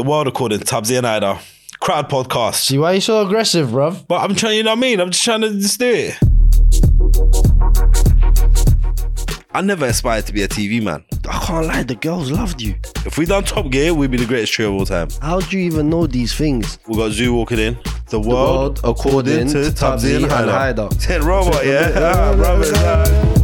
The world according to Tubsey and Hyder. Crowd podcast. See why you so aggressive, bruv? But I'm trying, you know what I mean? I'm just trying to just do it. I never aspired to be a TV man. I can't lie, the girls loved you. If we done Top Gear, we'd be the greatest trio of all time. How do you even know these things? We got Zuu walking in. The world, world according to Tubsey and Hyder. Ten robot, yeah. Ah, ah.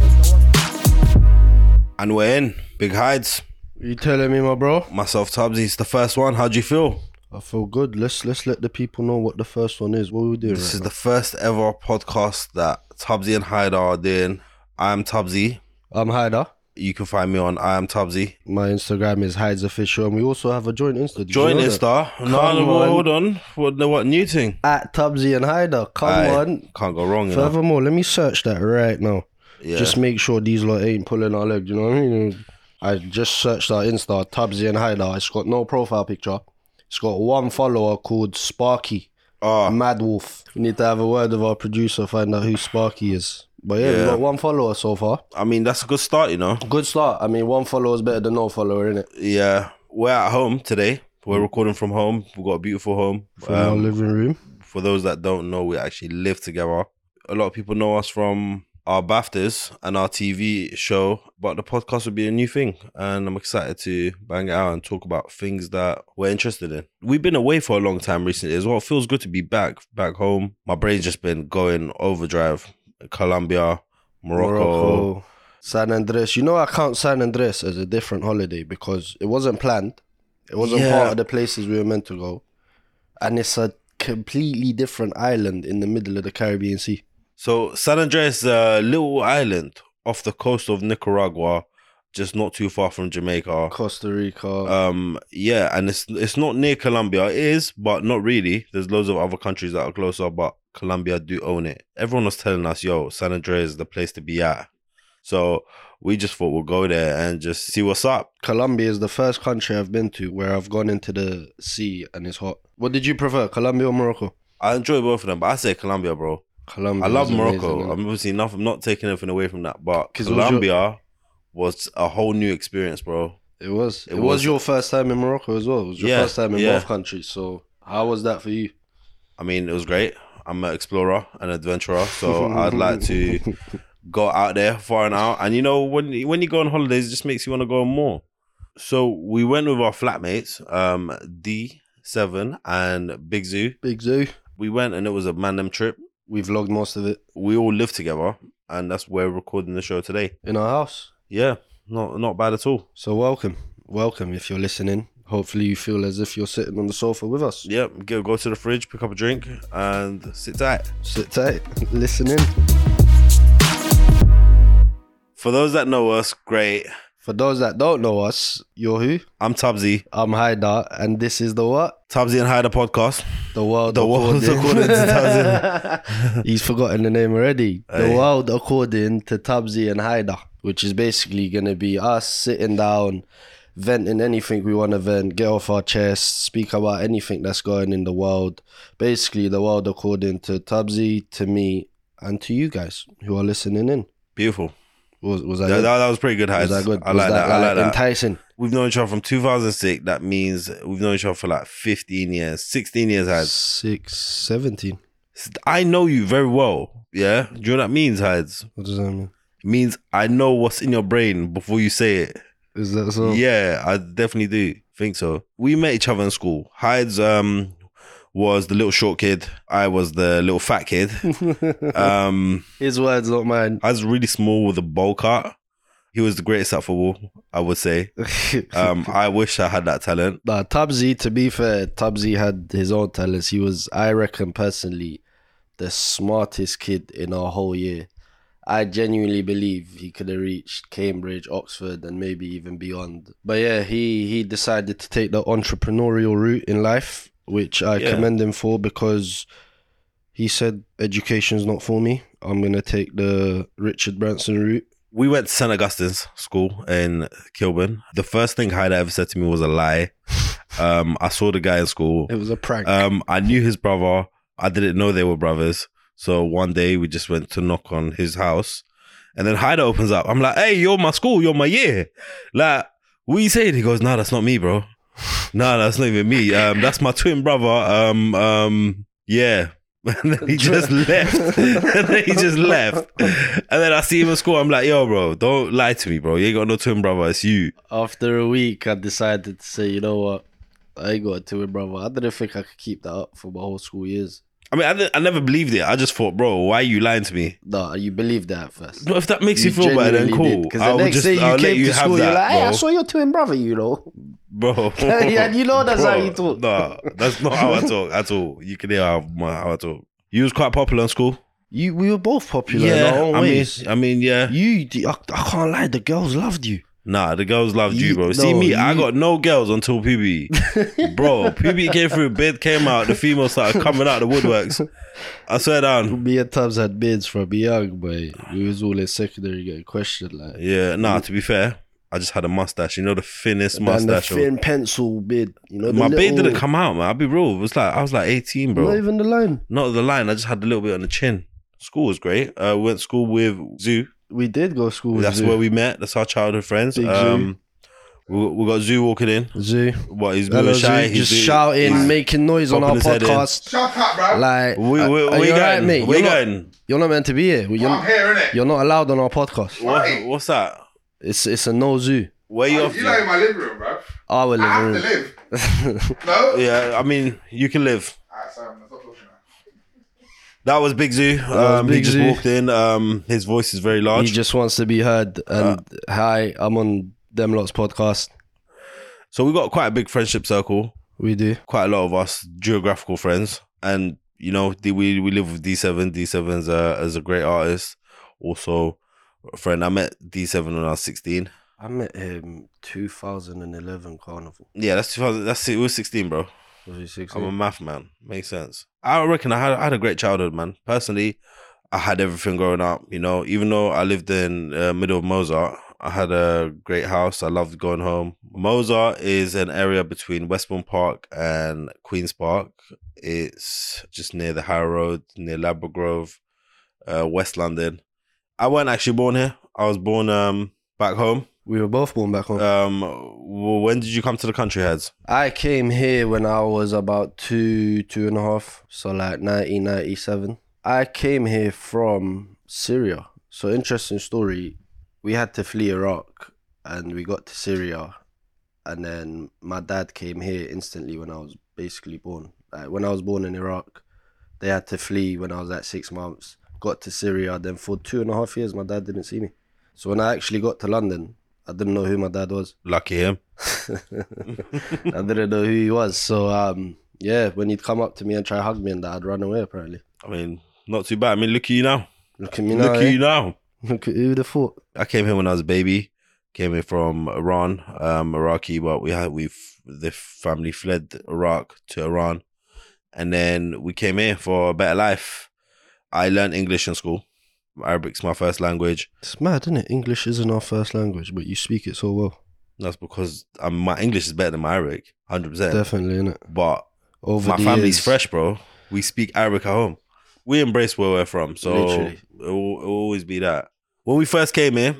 And we're in. Big hides. You telling me, my bro? Myself, Tubsey. It's the first one. How do you feel? I feel good. Let's let's let the people know what the first one is. What are we doing? This right is now? the first ever podcast that Tubsey and Hyder are doing. I'm Tubsey. I'm Hyder. You can find me on I am Tubsey. My Instagram is Hydz Official, and we also have a joint Insta. Did you Join know that? Insta. No, Come no, on. hold on. What, the what new thing? At Tubsey and Hyder. Come Aye, on. Can't go wrong, you know. Let me search that right now. Yeah. Just make sure these lot ain't pulling our leg. You know what I mean? I just searched our Insta, Tubsey and Hyder. It's got no profile picture. It's got one follower called Sparky. Ah, Mad Wolf. We need to have a word with our producer, find out who Sparky is. But yeah, we Yeah. got one follower so far. I mean, that's a good start, you know. Good start. I mean, one follower is better than no follower, isn't it? Yeah. We're at home today. We're recording from home. We've got a beautiful home. From our Um, living room. for those that don't know, we actually live together. A lot of people know us from our BAFTAs and our TV show, but the podcast will be a new thing. And I'm excited to bang it out and talk about things that we're interested in. We've been away for a long time recently as well. It feels good to be back, back home. My brain's just been going overdrive. Colombia, Morocco. San Andres. You know, I count San Andres as a different holiday because it wasn't planned. It wasn't Yeah. part of the places we were meant to go. And it's a completely different island in the middle of the Caribbean Sea. So San Andres, a little island off the coast of Nicaragua, just not too far from Jamaica. Costa Rica. Um, yeah, and it's it's not near Colombia. It is, but not really. There's loads of other countries that are closer, but Colombia do own it. Everyone was telling us, "Yo, San Andres is the place to be at." So we just thought we'll go there and just see what's up. Colombia is the first country I've been to where I've gone into the sea and it's hot. What did you prefer, Colombia or Morocco? I enjoy both of them, but I say Colombia, bro. Colombia. I love is amazing, Morocco. I'm obviously not. I'm not taking anything away from that, but 'Cause it was your- Colombia was a whole new experience, bro. It was. It, It was, was- your first time in Morocco as well. It was your Yeah, first time in yeah. both countries. So how was that for you? I mean, it was great. I'm an explorer, an adventurer, so I'd like to go out there far and out. And you know, when when you go on holidays, it just makes you want to go more. So we went with our flatmates, um, D Seven and Big Zuu. Big Zuu. We went and it was a mandem trip. We vlogged most of it We all live together, and that's where we're recording the show today. in our house. Yeah, not not bad at all. So welcome, welcome if you're listening. Hopefully you feel as if you're sitting on the sofa with us. Yeah, go go to the fridge, pick up a drink, and sit tight. Sit tight, listen in. For those that know us, great. For those that don't know us, you're who? I'm Tubsey, I'm Hyder, and this is the what? Tubsey and Hyder podcast. The world. The world according to He's forgotten the name already. The world according to Tubsey and Hyder, which is basically gonna be us sitting down, venting anything we want to vent, get off our chest, speak about anything that's going in the world. Basically, the world according to Tubsey, to me, and to you guys who are listening in. Beautiful. Was was that, That, that, that was pretty good, was that good? I was like that. I like that. enticing? We've known each other from 2006. That means we've known each other for like 15 years, 16 years, Heights. Six, 17. I know you very well. Yeah. Do you know what that means, Heights? What does that mean? It means I know what's in your brain before you say it. Is that so? Yeah, I definitely do think so. We met each other in school. Hyde's um was the little short kid. I was the little fat kid. Um, His words, not mine. I was really small with a bowl cut. He was the greatest at football, I would say. Um, I wish I had that talent. Nah, Tubsey, to be fair, Tubsey had his own talents. He was, I reckon, personally, the smartest kid in our whole year. I genuinely believe he could have reached Cambridge, Oxford, and maybe even beyond. But yeah, he he decided to take the entrepreneurial route in life, which I Yeah. commend him for because he said education's not for me. I'm gonna take the Richard Branson route. We went to St. Augustine's school in Kilburn. The first thing Hyde ever said to me was a lie. Um, I saw the guy in school. It was a prank. Um, I knew his brother. I didn't know they were brothers. So one day we just went to knock on his house, and then Hyder opens up. I'm like, "Hey, you're my school. You're my year." Like, what you saying? He goes, "No, that's not me, bro." No, that's not even me. Um, that's my twin brother. Um, um, yeah. And then he just left. and then he just left. And then I see him at school. I'm like, yo, bro, don't lie to me, bro. You ain't got no twin brother. It's you. After a week, I decided to say, you know what? I ain't got a twin brother. I didn't think I could keep that up for my whole school years. I mean, I, di- I never believed it. I just thought, bro, why are you lying to me? No, you believed that at first. No, if that makes you, feel better, then cool. Because the I'll next just, day you I'll came you to have school, that, you're like, hey, I saw your twin brother, you know. bro. Yeah, you know that's how you talk. Nah, that's not how I talk at all. You can hear how, my, how I talk. You was quite popular in school. You, we were both popular in our own I mean. I mean, yeah. you, I, I can't lie, the girls loved you. Nah, the girls loved you, You- bro. See no, me, I got no girls until PB. bro, PB came through, bid came out, the females started coming out of the woodworks. I swear down. Me and Tubs had bids from young, but we was all in secondary getting questioned like. Yeah, nah, to be fair, I just had a mustache. You know the thinnest And the mustache. thin pencil bid, you know. My beard little- didn't come out, man. I'll be real. It was like I was like 18, bro. Not even the line. Not the line. I just had a little bit on the chin. School was great. Uh, we went to school with Zuu. We did go to school. That's Zuu. where we met. That's our childhood friends. Big Um, we, we got Zuu walking in. Zuu. What he's Hello, moving Zuu. shy. He's Just doing- shouting, he's- making noise on popping our his head in. podcast. Shut up, bro. Like, We, we, are- are you you alright, going? mate? Where you You're not, going? you're not meant to be here. You're, I'm here, innit? you're not allowed on our podcast. What, what's that? It's it's a no zoo. Where you You off know in to? my living room, bro. Our I have living to room. live. No? Yeah, I mean, you can live. Alright, so I'm not talking now. That was Big Zuu. was Um, he just Zuu. walked in. Um, his voice is very large. He just wants to be heard. And Uh. hi, I'm on Them Lots podcast. so we got quite a big friendship circle. We do. Quite a lot of us geographical friends, and you know, D- we we live with D7. D7's a is a great artist. Also, a friend. I met D7 when I was 16. I met him 2011 Carnival. Yeah, that's 2000. That's it. We were 16, bro. Was he 16? I'm a math man. Makes sense. I reckon I had, I had a great childhood, man. Personally, I had everything growing up. You know, even though I lived in uh, middle of Mozart, I had a great house. I loved going home. Mozart is an area between Westbourne Park and Queens Park. It's just near the High Road, near Ladbroke Grove, uh, West London. I wasn't actually born here. I was born um, back home. We were both born back home. Um, when did you come to the country heads? I came here when I was about two, two and a half. So like 1997. I came here from Syria. So interesting story. We had to flee Iraq and we got to Syria. And then my dad came here instantly when I was basically born. Like when I was born in Iraq, they had to flee when I was at six months. Got to Syria. Then for two and a half years, my dad didn't see me. So when I actually got to London, I didn't know who my dad was. Lucky him. I didn't know who he was. So um, yeah, when he'd come up to me and try to hug me and that, I'd run away. Apparently, I mean, not too bad. I mean, look at you now. look at me now. Look at eh? you now. Look at who the thought. I came here when I was a baby. Came here from Iran, um, Iraqi, but we had we the family fled Iraq to Iran, and then we came here for a better life. I learned English in school. Arabic's my first language. It's mad, isn't it? English isn't our first language, but you speak it so well. That's because um, my English is better than my Arabic, hundred percent. Definitely, innit? But Over my family's years, fresh, bro. We speak Arabic at home. We embrace where we're from, so Literally. it will, it will always be that. When we first came here,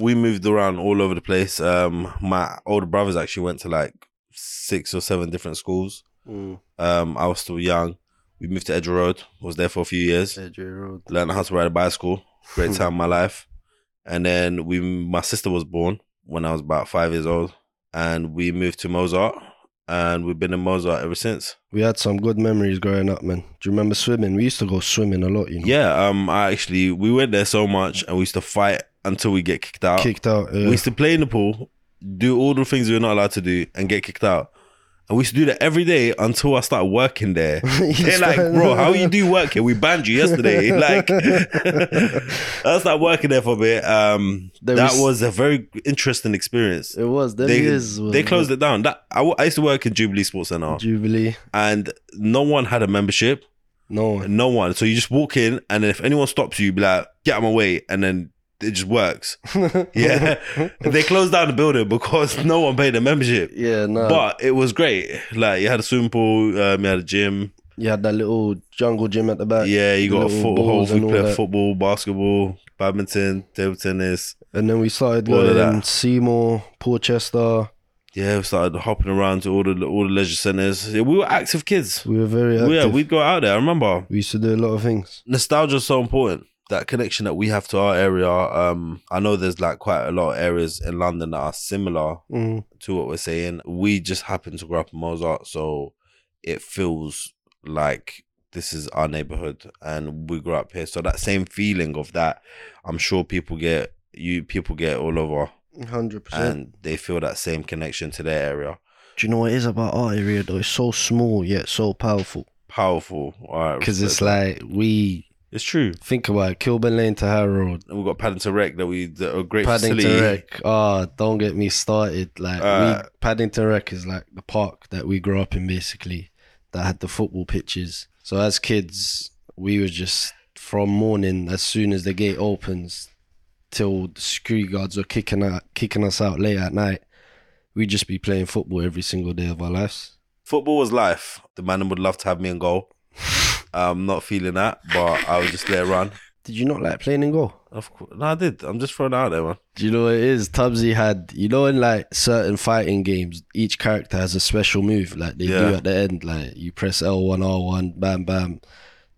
we moved around all over the place. Um, my older brothers actually went to like six or seven different schools. Mm, Um, I was still young. We moved to Edgware Road. Was there for a few years. Edgware Road. Learned how to ride a bicycle. Great time in my life. And then we, my sister was born when I was about five years old, and we moved to Mozart, and we've been in Mozart ever since. We had some good memories growing up, man. Do you remember swimming? We used to go swimming a lot, you know. Yeah, um, I actually we went there so much, and we used to fight until we get kicked out. Kicked out. We used to play in the pool, do all the things we were not allowed to do, and get kicked out. And we used to do that every day until I started working there. They're like, bro, how you do work here? We banned you yesterday. like, I started working there for a bit. Um, that was- was a very interesting experience. It was. Them They, years. was- they closed it down. That I, I used to work in Jubilee Sports Center, Jubilee. and no one had a membership. No one. No one. So you just walk in, and if anyone stops you, you be like, "Get out of my way," and then it just works. Yeah, they closed down the building because no one paid the membership. yeah, no. But it was great. Like you had a swimming pool, um, you had a gym. you had that little jungle gym at the back. Yeah, you got a football. We played that. football, basketball, badminton, table tennis. And then we started All going that. Seymour, Portchester, Yeah, we started hopping around to all the all the leisure centers. Yeah, we were active kids. We were very active. Yeah, we'd go out there. I remember we used to do a lot of things. nostalgia is so important. That connection that we have to our area. Um, I know there's like quite a lot of areas in London that are similar Mm. to what we're saying. We just happen to grow up in Mozart, so it feels like this is our neighborhood and we grew up here. So that same feeling of that, I'm sure people get you people get all over Hundred percent. and they feel that same connection to their area. Do you know what it is about our area though? It's so small yet so powerful. Powerful. All right. Because it's like we. It's true. think about it, Kilburn Lane to Harrow Road, And we've got Paddington Rec that we that are a great Paddington facility. Rec. Ah, don't get me started. Like Uh, we, Paddington Rec is like the park that we grew up in, basically. That had the football pitches. So as kids, we were just from morning as soon as the gate opens till the security guards were kicking out, kicking us out late at night. We'd just be playing football every single day of our lives. Football was life. The man would love to have me in goal. I'm not feeling that, but I would just let it run. Did you not like playing in goal? Of course, no, I did. I'm just throwing it out there, man. Do you know what it is? Tubsey had, you know, in like certain fighting games, each character has a special move, like they do at the end. Like you press L1, R1, bam, bam.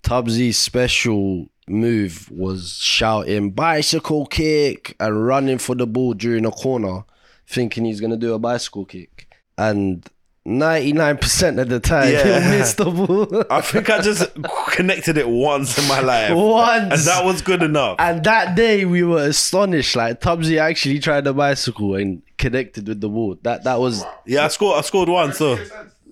Tubsey's special move was shouting bicycle kick and running for the ball during a corner, thinking he's gonna do a bicycle kick. And 99% of the time, Yeah. the ball. I think I just connected it once in my life, Once. and that was good enough. And that day we were astonished. Like Tubsey actually tried the bicycle and connected with the ball. That that was Yeah, I scored. I scored once though.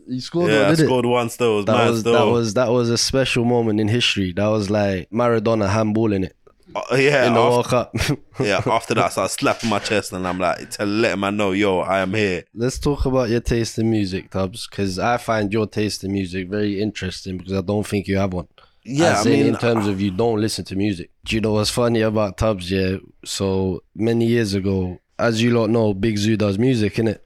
you scored Yeah, one, I did it? scored once though. It was That mad was still. that was that was a special moment in history. That was like Maradona handballing it Uh, yeah, in the after, World Cup. yeah. After that, I started slapping my chest, and I'm like, tell letting man know, yo, I am here. Let's talk about your taste in music, Tubs, because I find your taste in music very interesting because I don't think you have one. Yeah, As I in, mean, in terms of you don't listen to music. Do you know what's funny about Tubs? Yeah, so many years ago, as you lot know, Big Zuu does music, innit?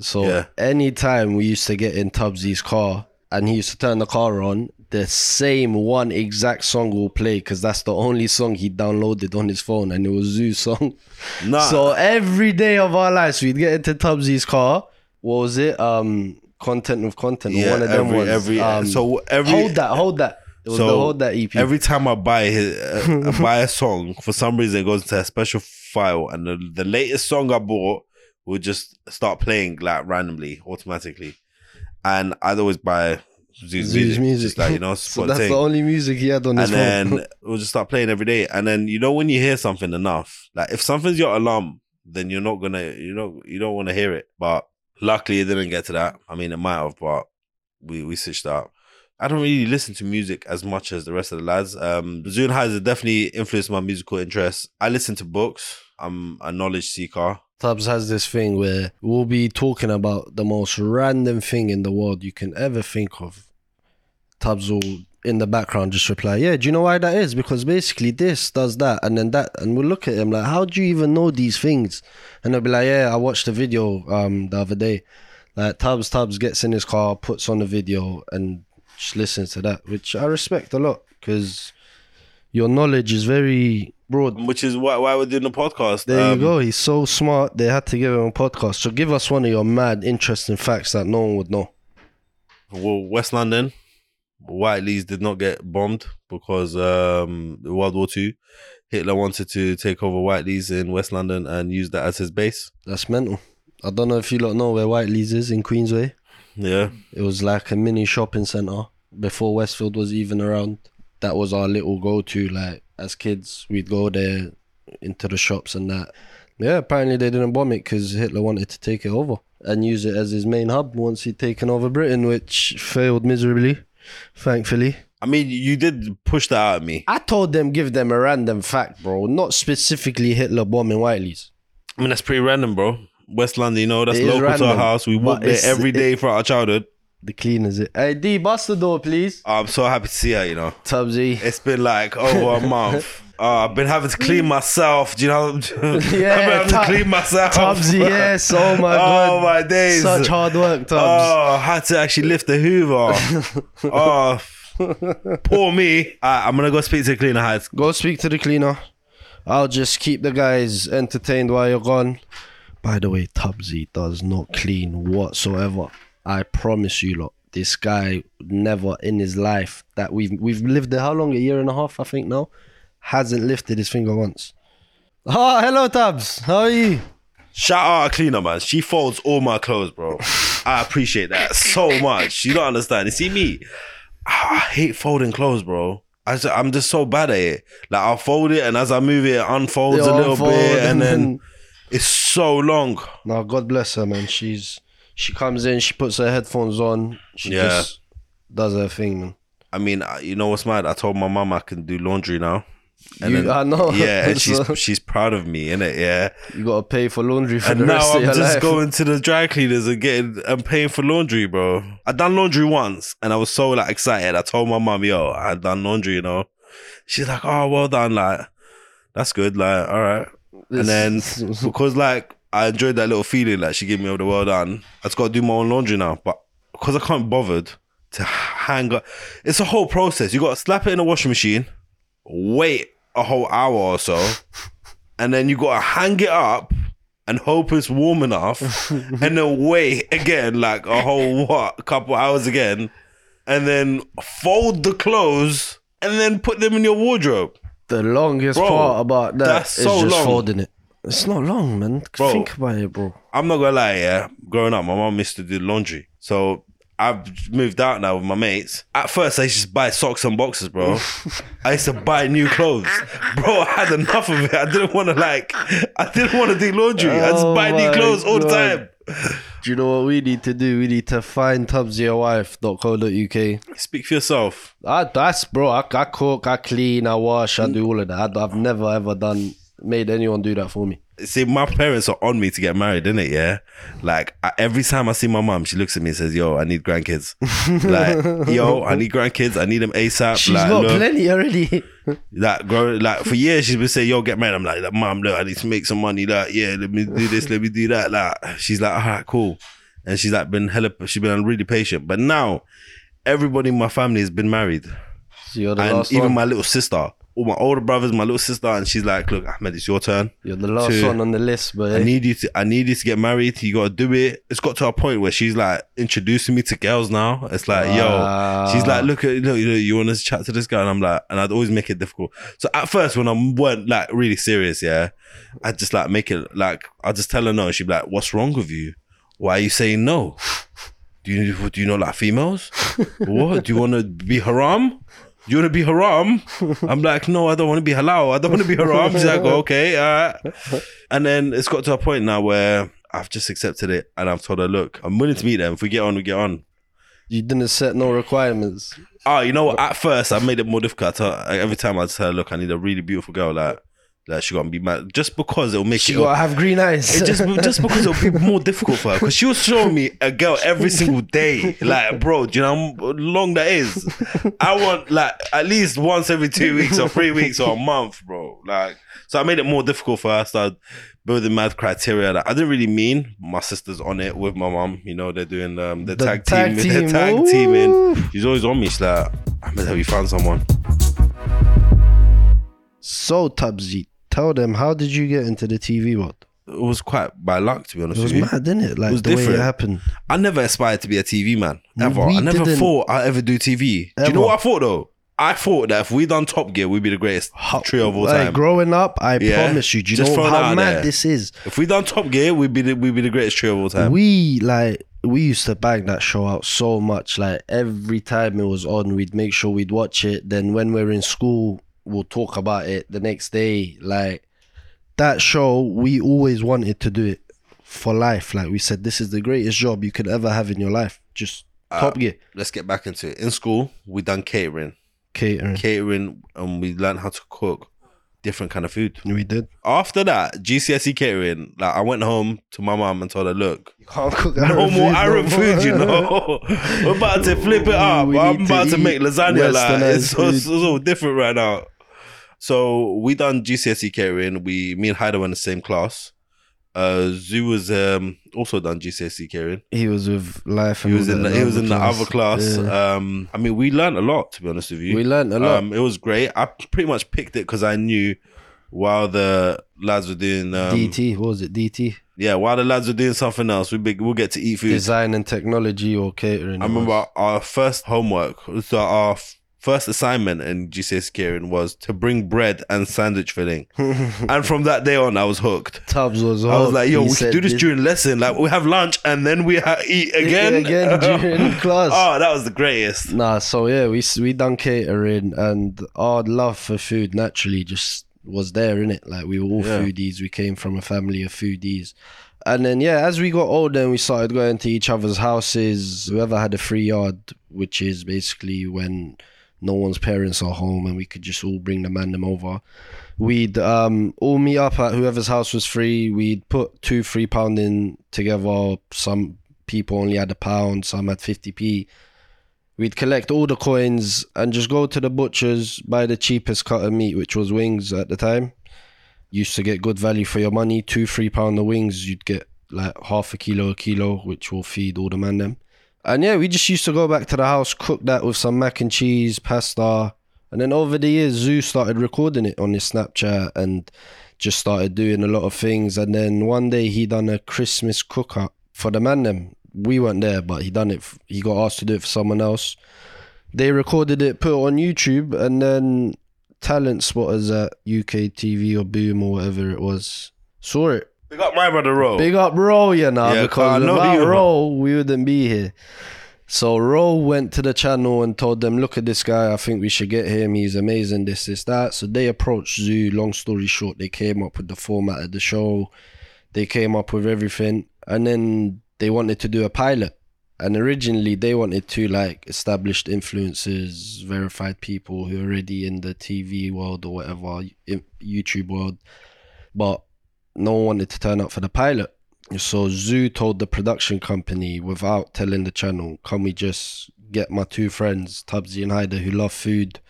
So Yeah. anytime we used to get in Tubsey's car and he used to turn the car on, the same one exact song will play because that's the only song he downloaded on his phone and it was Zuu's song. nah, So every day of our lives, we'd get into Tubsey's car. What was it? Um, content of content. yeah, one of them every, ones. every, um, so every, hold that, hold that. It was So the hold that EP. Every time I buy his, uh, I buy a song, for some reason it goes into a special file, and the, the latest song I bought would just start playing like randomly, automatically, and I'd always buy Zuu's music, music. just like you know, so that's the only music he had on his and phone. then we'll just start playing every day. And then you know when you hear something enough, like if something's your alarm, then you're not gonna, you know, you don't want to hear it. But luckily, it didn't get to that. I mean, it might have, but we we switched up. I don't really listen to music as much as the rest of the lads. Um, Zune has definitely influenced my musical interests. I listen to books. I'm a knowledge seeker. Tubs has this thing where we'll be talking about the most random thing in the world you can ever think of. Tubs will in the background just reply, Yeah, do you know why that is? Because basically this does that and then that and we'll look at him like, How do you even know these things? And they'll be like, Yeah, I watched a video um the other day. Like Tubs Tubs gets in his car, puts on a video and just listens to that, which I respect a lot because your knowledge is very broad. Which is why, why we're doing the podcast. There Um, you go. He's so smart. They had to give him a podcast. So give us one of your mad, interesting facts that no one would know. well, West London, Whiteley's did not get bombed because um, World War Two, Hitler wanted to take over Whiteley's in West London and use that as his base. That's mental. I don't know if you lot know where Whiteley's is in Queensway. Yeah, It was like a mini shopping centre before Westfield was even around. That was our little go to. Like as kids, we'd go there into the shops and that. Yeah, apparently they didn't bomb it because Hitler wanted to take it over and use it as his main hub once he'd taken over Britain, which failed miserably, thankfully. I mean, you did push that out at me. I told them give them a random fact, bro. Not specifically Hitler bombing Whiteley's. I mean, that's pretty random, bro. West London, you know, that's It is local to our house. We but walked there it's- every day for our childhood. The cleaners it. Hey D, bust the door, please. I'm so happy to see her. You know, Tubsey. it's been like over a month. Uh, I've been having to clean myself. Do you know? Yeah, I've been having to clean myself. Tubsey, yes. Oh my god. Oh my days. Such hard work, Tubs. Oh, I had to actually lift the Hoover. oh, poor me. Alright, I'm gonna go speak to the cleaner. Heights. Go speak to the cleaner. I'll just keep the guys entertained while you're gone. By the way, Tubsey does not clean whatsoever. I promise you, lot. This guy never in his life that we've we've lived there how long? A year and a half, I think now. Hasn't lifted his finger once. Ah, hello, Tubs. How are you? Shout out a cleaner, man. She folds all my clothes, bro. I appreciate that so much. You don't understand. You see me? Ah, I hate folding clothes, bro. I just, I'm just so bad at it. Like I'll fold it, and as I move it, it unfolds They a little unfold bit, and, and then then- it's so long. No, God bless her, man. She's she comes in, she puts her headphones on, she Yeah. just does her thing, man. I mean, you know what's mad? I told my mom I can do laundry now. And You- then- I know. Yeah, and she's she's proud of me, innit? Yeah. You gotta pay for laundry for And the now rest I'm of your just life. going to the dry cleaners and getting and paying for laundry, bro. I done laundry once and I was so like excited. I told my mom, yo, I done laundry, you know. She's like, oh, well done, like that's good, like all right. And then because like I enjoyed that little feeling like she gave me all the well done, I just got to do my own laundry now. But because I can't be bothered to hang up, it's a whole process. You got to slap it in a washing machine, wait a whole hour or so, and then you got to hang it up and hope it's warm enough, and then wait again like a whole what, a couple hours again, and then fold the clothes and then put them in your wardrobe. the longest Bro, part about that that's is so just long. folding it. It's not long, man. Bro. Think about it, bro. I'm not gonna lie, yeah. Growing up, my mom used to do laundry. So I've moved out now with my mates. At first, I used to just buy socks and boxes, bro. I used to buy new clothes, bro. I had enough of it. I didn't want to like. I didn't want to do laundry. I just Oh buy new clothes all the time. Do you know what we need to do? We need to find tubbsyourwife.co.uk. Speak for yourself. I, that's bro. I, I cook, I clean, I wash, I mm. do all of that. I, I've never ever done made anyone do that for me. See, my parents are on me to get married, innit? Yeah. Like I, every time I see my mom, she looks at me and says, "Yo, I need grandkids." like, yo, I need grandkids. I need them ASAP. She's like, got look, plenty already. Like grow like for years she's been saying, Yo, get married. I'm like, like, Mom, look, I need to make some money. Like, yeah, let me do this, let me do that. Like she's like, all right, cool. And she's like been hella she's been really patient. But now everybody in my family has been married. So you're the and last even one. my little sister, all my older brothers, my little sister, and she's like, Look, Ahmed, it's your turn. you're the last to- one on the list, but I need you to I need you to get married. You gotta do it. It's got to a point where she's like introducing me to girls now. It's like, yo, she's like, look at look, you know, you want to chat to this guy, and I'm like, and I'd always make it difficult. So at first, when I weren't like really serious, yeah, I'd just like make it like I'd just tell her no, and she'd be like, what's wrong with you? Why are you saying no? Do you do you not like females? what do you want to be haram? You want to be haram? I'm like, no, I don't want to be halal. I don't want to be haram. She's like, okay, all right. And then it's got to a point now where I've just accepted it and I've told her, look, I'm willing to meet them. If we get on, we get on. you didn't set no requirements. Oh, you know what? At first, I made it more difficult. Every time I tell her, look, I need a really beautiful girl. Like, like she gonna be mad. Just because it'll make She it. gotta have green eyes. It just just because it'll be more difficult for her because she was showing me a girl every single day. Like, bro, do you know how long that is? I want like at least once every two weeks or three weeks or a month, bro. Like, so I made it more difficult for her. I started building mad criteria that I didn't really mean. My sister's on it with my mom. You know, they're doing um, the, The tag, tag team, team, the tag ooh. teaming. She's always on me. She's like, Ahmed, have you found someone? so Tubsey, tell them how did you get into the TV world? It was quite by luck, to be honest It was with you. mad, didn't it? Like it was the way different. it happened. I never aspired to be a TV man. Ever. We I never didn't- thought I'd ever do TV. Do you know what I thought though? I thought that if we done Top Gear, we'd be the greatest trio of all Like, time. growing up, I Yeah. promise you. Do you Just know how mad there. this is? if we done Top Gear, we'd be the, we'd be the greatest trio of all time. We like we used to bang that show out so much. Like every time it was on, we'd make sure we'd watch it. Then when we're in school, we'll talk about it the next day. Like that show, we always wanted to do it for life. Like we said, this is the greatest job you could ever have in your life. Just Uh, Top Gear Let's get back into it. In school, we done catering, catering. catering, and we learned how to cook different kind of food. We did. After that, GCSE catering, like I went home to my mum and told her, look, You can't cook no Arab more food Arab no food, you know. We're about to flip it up. I'm to about to, make lasagna. Like it's food. so, so different right now. So we done GCSE catering. We me and Hyder were in the same class. Uh, Zuu was um also done GCSE catering. He was with life. He and was in the, he was in the other class. Yeah. Um, I mean, we learned a lot to be honest with you. we learned a lot. Um, it was great. I pretty much picked it because I knew while the lads were doing um, DT, what was it? DT, Yeah, while the lads were doing something else, we we'll get to eat food. design and technology or catering. I remember was. our first homework, so our first assignment in GCS catering was to bring bread and sandwich filling, and from that day on, I was hooked. Tubbs was. I was like, "Yo, He we should do this during lesson. Like, we have lunch and then we ha- eat again, again during class. oh, that was the greatest. Nah, so yeah, we we done catering, and our love for food naturally just was there in it. Like we were all Yeah. foodies. We came from a family of foodies, and then yeah, as we got older and we started going to each other's houses, whoever had a free yard, which is basically when no one's parents are home and we could just all bring the man them over. We'd um all meet up at whoever's house was free. We'd put two three pound in together. Some people only had a pound, some had fifty p. We'd collect all the coins and just go to the butchers, buy the cheapest cut of meat, which was wings at the time. Used to get good value for your money. Two, three pound of wings, you'd get like half a kilo, a kilo, which will feed all the man them. And yeah, we just used to go back to the house, cook that with some mac and cheese, pasta. And then over the years, Zuu started recording it on his Snapchat and just started doing a lot of things. And then one day he done a Christmas cook up for the man them. We weren't there, but he done it. He got asked to do it for someone else. They recorded it, put it on YouTube, and then talent spotters at UK TV or Boom or whatever it was saw it. Big up my brother Ro. Big up Ro, you know, Yeah, because without you, Ro, we wouldn't be here. So Ro went to the channel and told them, "Look at this guy. I think we should get him. He's amazing. This, this, that." So they approached Zuu. Long story short, they came up with the format of the show. They came up with everything, and then they wanted to do a pilot. And originally, they wanted to like established influencers, verified people who are already in the TV world or whatever, YouTube world, but no one wanted to turn up for the pilot. So Zuu told the production company without telling the channel, "Can we just get my two friends, Tubsey and Hyder, who love food,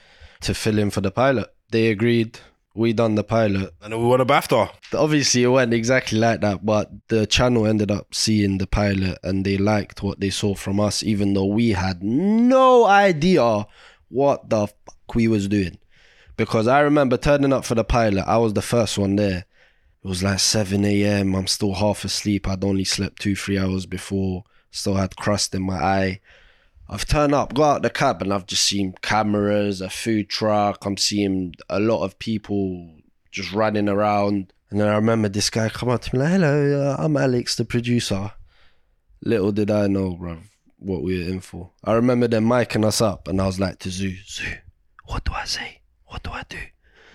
to fill in for the pilot?" They agreed. We done the pilot. and then we won a BAFTA. Obviously, it went exactly like that, but the channel ended up seeing the pilot and they liked what they saw from us, even though we had no idea what the fuck we was doing. Because I remember turning up for the pilot, I was the first one there. It was like 7 a.m. I'm still half asleep. I'd only slept two, three hours before. Still had crust in my eye. I've turned up, got out the cab, and I've just seen cameras, a food truck. I'm seeing a lot of people just running around. And then I remember this guy come up to me like, "Hello, uh, I'm Alex, the producer." Little did I know, bruv, what we were in for. I remember them micing us up, and I was like to Zuu, Zuu, what do I say? What do I do?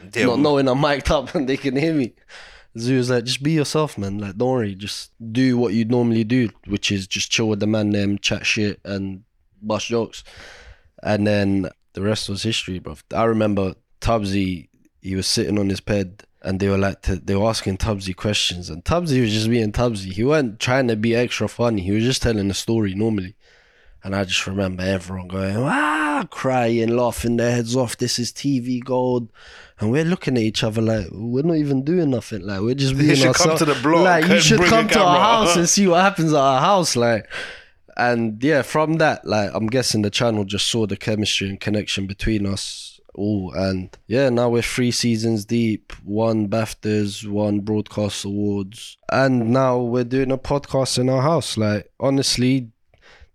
Damn. Not knowing I'm mic'd up and they can hear me. Zuu was like, just be yourself, man. Like, don't worry, just do what you'd normally do, which is just chill with the man, them chat shit and bust jokes. And then the rest was history, bro. I remember Tubsey, he was sitting on his bed and they were like, to, they were asking Tubsey questions, and Tubsey was just being Tubsey. He wasn't trying to be extra funny. He was just telling a story normally. And I just remember everyone going, ah, crying, laughing their heads off. This is TV gold. And we're looking at each other like, we're not even doing nothing. Like, we're just being should come ourselves. to the block Like, you should come to our house and see what happens at our house. Like, and yeah, from that, like, I'm guessing the channel just saw the chemistry and connection between us all. And yeah, now we're three seasons deep, one BAFTAs, one broadcast awards. And now we're doing a podcast in our house. Like, honestly,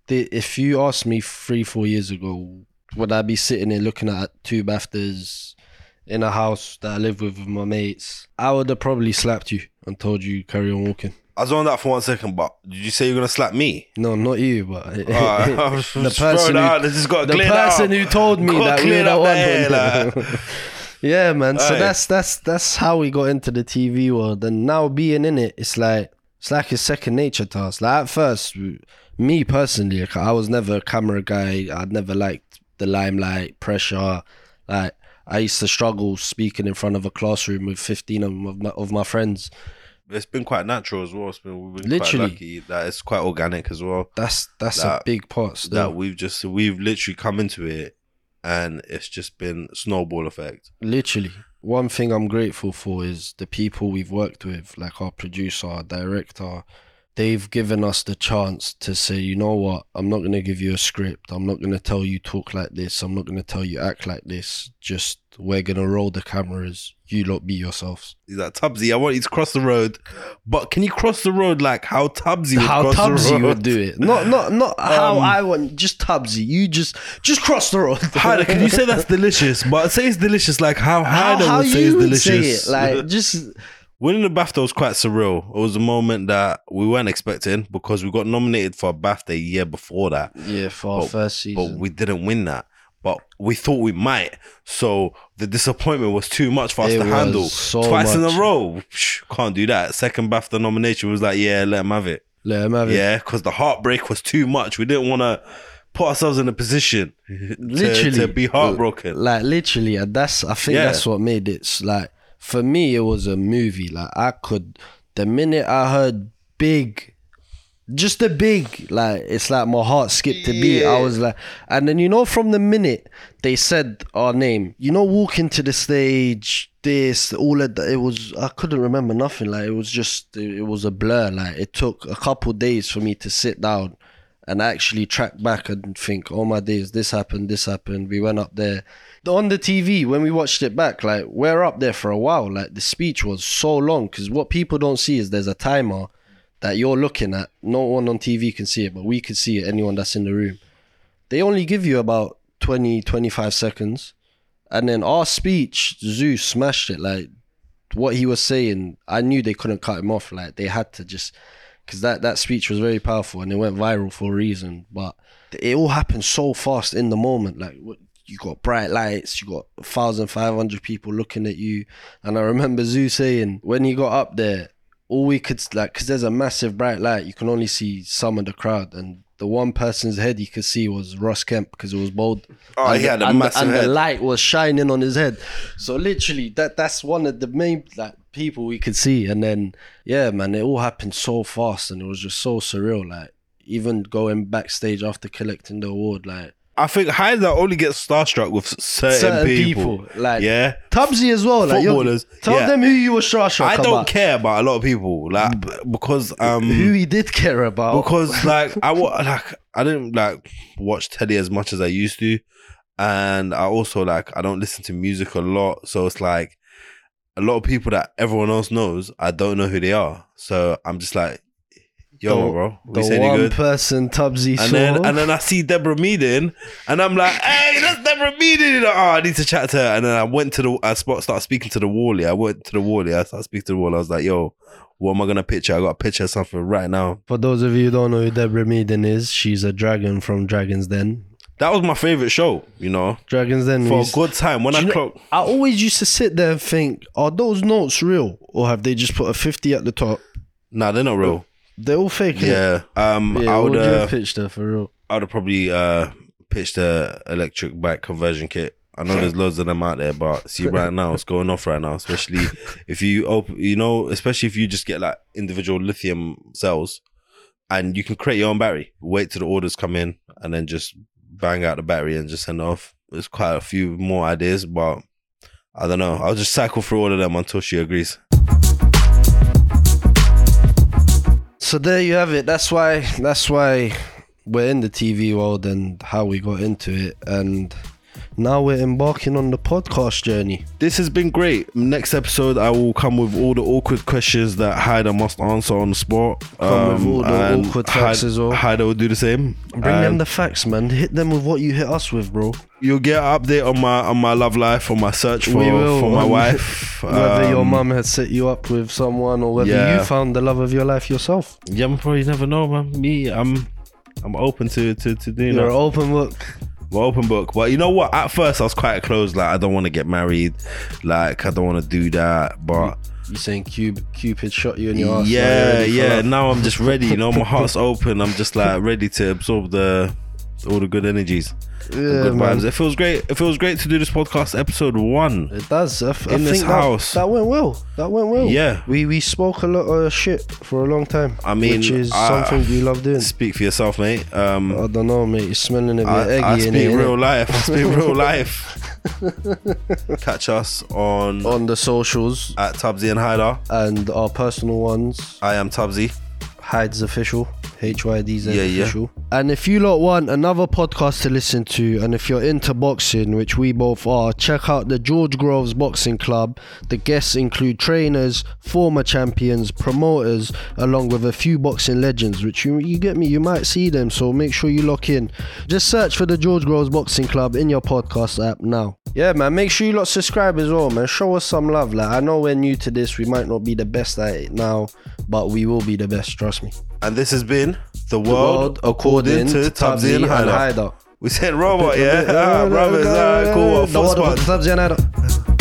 if you asked me three, four years ago, would I be sitting there looking at two BAFTAs in a house that I live with with my mates? I would have probably slapped you and told you carry on walking. I was on that for one second, but did you say you're gonna slap me? No, not you, but the person out, who, this has got to the person who told me that we were the one. like. yeah, man. So Aye. that's that's that's how we got into the TV world, and now being in it, it's like it's like a second nature to us. Like at first, me personally, like, I was never a camera guy. I'd never liked the limelight, pressure. Like I used to struggle speaking in front of a classroom with fifteen of my, of my friends. It's been quite natural as well. It's been we've been Literally. quite lucky that it's quite organic as well. That's that's a big part. Still. That we've just we've literally come into it, and it's just been snowball effect. literally one thing i'm grateful for is the people we've worked with like our producer our director they've given us the chance to say, you know what, I'm not going to give you a script. I'm not going to tell you talk like this. I'm not going to tell you act like this. Just we're going to roll the cameras. You lot be yourselves. He's like, Tubsey, I want you to cross the road. But can you cross the road like how Tubsey would How cross Tubsey the road? would do it. Not not not how Um, I want. Just Tubsey. You just just cross the road. Hyder, can you say that's delicious? But say it's delicious like how how, Hyder how would say it's delicious. say it? Like just Winning the BAFTA was quite surreal. It was a moment that we weren't expecting because we got nominated for a BAFTA a year before that, yeah for our But- first but we didn't win that. But we thought we might. So the disappointment was too much for us It to handle. so Twice in a row. Can't do that. Second BAFTA nomination was like, yeah, let him have it. Let him have it. Yeah, because the heartbreak was too much. We didn't want to put ourselves in a position to- Literally. to, be heartbroken. Like literally, and that's I think Yeah. that's what made it like for me. It was a movie. Like I could, the minute I heard big, just the big, like it's like my heart skipped a beat. I was like, and then you know, from the minute they said our name, you know, walking to the stage, this, all of that, it was I couldn't remember nothing. Like it was just it, it was a blur. Like it took a couple days for me to sit down and actually track back and think, oh my days, this happened, this happened. We went up there. On the TV, when we watched it back, like we're up there for a while. Like the speech was so long because what people don't see is there's a timer that you're looking at. No one on TV can see it, but we could see it, anyone that's in the room. They only give you about 20, 25 seconds. And then our speech, Zeus smashed it. Like what he was saying, I knew they couldn't cut him off. Like they had to just because that that speech was very powerful and it went viral for a reason. But it all happened so fast in the moment. Like you got bright lights, you got thousand five hundred people looking at you, and I remember Zuu saying when he got up there, all we could like because there's a massive bright light, you can only see some of the crowd and. The one person's head you could see was Ross Kemp because it was bold. Oh, and he the- had a and, the- massive and head. the light was shining on his head. So literally, that that's one of the main like people we could see. And then yeah, man, it all happened so fast, and it was just so surreal. Like even going backstage after collecting the award, like I think Hyder only gets starstruck with certain, certain people. people, like Yeah. Tubsey as well. Like Footballers, tell yeah. them who you were starstruck I don't about. care about a lot of people, like because um who he did care about. because like I like I didn't like watch telly as much as I used to, and I also like I don't listen to music a lot, so it's like a lot of people that everyone else knows, I don't know who they are, so I'm just like, yo, The- bro, we the one good. person Tubsey saw. And then and then I see Deborah Meaden, and I'm like, hey, that's Deborah Meaden. Oh, ah, I need to chat to her. And then I went to the I spot started speaking to the Wally. I went to the Wally. I started speaking to the Wally. I was like, yo, what am I gonna picture? I got a picture something right now. For those of you who don't know who Deborah Meaden is, she's a dragon from Dragon's Den. That was my favorite show, you know, Dragon's Den. for a good time. When I clock, I always used to sit there and think, are those notes real? Or have they just put a 50 at the top? nah, they're not real. They're all fake. Yeah, um, Yeah, I would, uh, have pitched her for real? I would have probably uh pitched a electric bike conversion kit. I know there's loads of them out there, but see right now it's going off right now. Especially if you open, you know, especially if you just get like individual lithium cells, and you can create your own battery. Wait till the orders come in, and then just bang out the battery and just send it off. There's quite a few more ideas, but I don't know. I'll just cycle through all of them until she agrees. So there you have it. That's why. That's why we're in the TV world and how we got into it, and now we're embarking on the podcast journey. This has been great. Next episode, I will come with all the awkward questions that Hyder must answer on the spot. Um, Come with all the awkward facts Hyde- as well. Hyder will do the same. Bring them the facts, man. Hit them with what you hit us with, bro. You'll get an update on my on my love life, on my search for for my um, wife. Whether your Um, mum has set you up with someone or whether yeah. you found the love of your life yourself. Yeah, I'm probably never know, man. Me, I'm I'm open to to to doing You're that. open book. Well, open book. But you know what? At first, I was quite close. Like, I don't want to get married. Like, I don't want to do that. But You saying Cupid, Cupid shot you in your ass? yeah, yeah. Now I'm just ready. You know, my heart's open. I'm just like ready to absorb the all the good energies, yeah, good man. vibes. It feels great. It feels great to do this podcast, episode one. It does. I, f- I In this think that- house. That, went well. That went well. Yeah. We we spoke a lot of shit for a long time. I mean, which is I- something we love doing. Speak for yourself, mate. Um, I don't know, mate. You're smelling a bit I, eggy I in speak it, real life. I speak real life. Catch us on on the socials at Tubsey and Hyder. and our personal ones. I am Tubsey. Hydz official. H Y D Z Yeah, yeah. And if you lot want another podcast to listen to, and if you're into boxing, which we both are, check out the George Groves Boxing Club. The guests include trainers, former champions, promoters, along with a few boxing legends, which you, you get me, you might see them. So make sure you lock in. Just search for the George Groves Boxing Club in your podcast app now. Yeah, man, make sure you lot subscribe as well, man. Show us some love. Like I know we're new to this, we might not be the best at it now, but we will be the best, trust me. And this has been The World, World according, to Tubsey and. Hyder. We said robot, yeah? Ah, brothers, ah, cool. The